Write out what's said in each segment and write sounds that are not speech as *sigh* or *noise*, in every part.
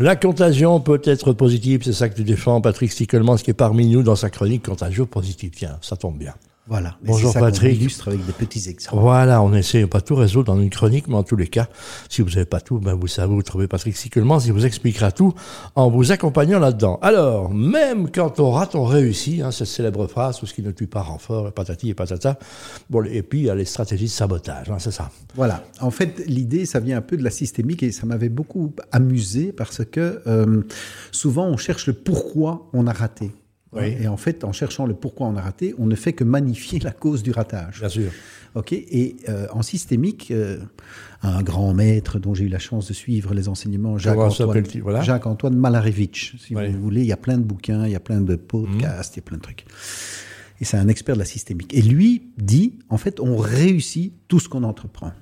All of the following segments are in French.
La contagion peut être positive, c'est ça que tu défends, Patrick Stickelman, qui est parmi nous dans sa chronique Contagion positive. Tiens, ça tombe bien. Voilà. Et Bonjour ça Patrick. illustre avec des petits exemples. Voilà, on essaie pas tout résoudre dans une chronique, mais en tous les cas, si vous n'avez pas tout, ben vous savez, vous trouvez Patrick Sickelman, il vous expliquera tout en vous accompagnant là-dedans. Alors, même quand on rate, on réussit, hein, cette célèbre phrase, tout ce qui ne tue pas renfort, patati et patata. Bon, et puis il y a les stratégies de sabotage, hein, c'est ça. Voilà. En fait, l'idée, ça vient un peu de la systémique et ça m'avait beaucoup amusé parce que euh, souvent on cherche le pourquoi on a raté. Oui. Et en fait, en cherchant le pourquoi on a raté, on ne fait que magnifier la cause du ratage. Bien sûr. Ok. Et euh, en systémique, euh, un grand maître dont j'ai eu la chance de suivre les enseignements, Jacques Comment Antoine, s'appelle-t-il? Voilà. Jacques Antoine Malarevitch, si Oui. vous voulez. Il y a plein de bouquins, il y a plein de podcasts, il y a plein de trucs. Et c'est un expert de la systémique. Et lui dit, en fait, on réussit tout ce qu'on entreprend.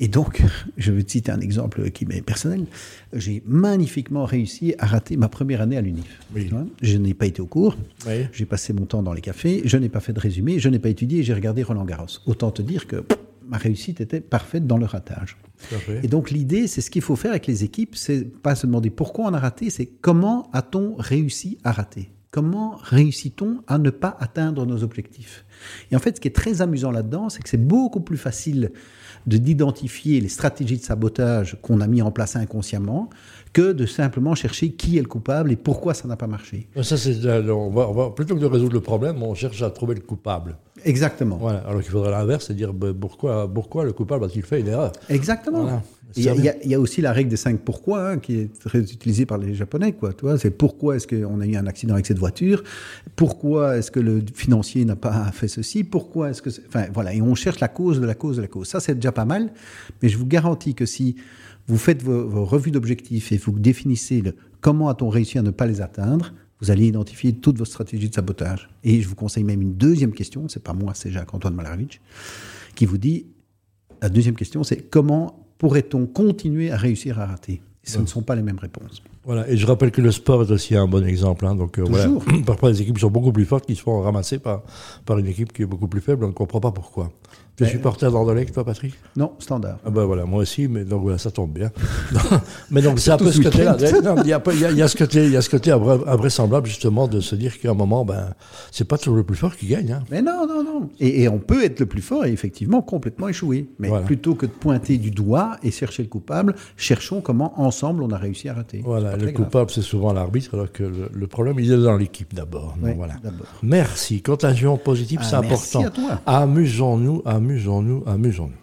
Et donc, je vais te citer un exemple qui m'est personnel. J'ai magnifiquement réussi à rater ma première année à l'UNIF. Oui. Je n'ai pas été au cours. Oui. J'ai passé mon temps dans les cafés. Je n'ai pas fait de résumé. Je n'ai pas étudié. J'ai regardé Roland Garros. Autant te dire que pff, ma réussite était parfaite dans le ratage. Et donc l'idée, c'est ce qu'il faut faire avec les équipes, c'est pas se demander pourquoi on a raté, c'est comment a-t-on réussi à rater? Comment réussit-on à ne pas atteindre nos objectifs? Et en fait, ce qui est très amusant là-dedans, c'est que c'est beaucoup plus facile de d'identifier les stratégies de sabotage qu'on a mis en place inconsciemment que de simplement chercher qui est le coupable et pourquoi ça n'a pas marché. Ça, c'est, euh, on va, on va- plutôt que de résoudre le problème, on cherche à trouver le coupable. Exactement. Voilà. Alors qu'il faudrait l'inverse, c'est dire ben, pourquoi, pourquoi le coupable a-t-il fait une erreur? Exactement. Voilà. Il y, a, y aussi la règle des cinq pourquoi hein, qui est très utilisée par les Japonais. Quoi, tu vois, c'est pourquoi est-ce qu'on a eu un accident avec cette voiture? Pourquoi est-ce que le financier n'a pas fait ceci? Pourquoi est-ce que... Enfin, voilà, et on cherche la cause de la cause de la cause. Ça, c'est déjà pas mal. Mais je vous garantis que si vous faites vos, vos revues d'objectifs et vous définissez le, comment a-t-on réussi à ne pas les atteindre, vous allez identifier toutes vos stratégies de sabotage. Et je vous conseille même une deuxième question, c'est pas moi, c'est Jacques-Antoine Malarovitch, qui vous dit la deuxième question, c'est comment pourrait-on continuer à réussir à rater? Ce ne sont pas les mêmes réponses. Voilà, et je rappelle que le sport est aussi un bon exemple. Hein, donc, euh, voilà. Toujours. *clears throat* Parfois, les équipes sont beaucoup plus fortes qui se font ramasser par, par une équipe qui est beaucoup plus faible. On ne comprend pas pourquoi. Tu es Mais- supporter d'Anderlecht, toi, Patrick? Non, standard. ah ben voilà, moi aussi, mais donc voilà, ça tombe bien. *laughs* mais donc c'est un peu ce côté-là. Il y, a y ce côté, il y a ce côté invra- invraisemblable justement de se dire qu'à un moment, ben, c'est pas toujours le plus fort qui gagne. Hein. Mais non, non, non. Et, et on peut être le plus fort et effectivement complètement échouer. Mais Voilà. plutôt que de pointer du doigt et chercher le coupable, cherchons comment ensemble on a réussi à rater. Voilà, le coupable c'est souvent l'arbitre, alors que le, le problème il est dans l'équipe d'abord. Ouais, voilà. Merci. Contagion positive, Ah, c'est important. Amusons-nous, amusons-nous, amusons-nous.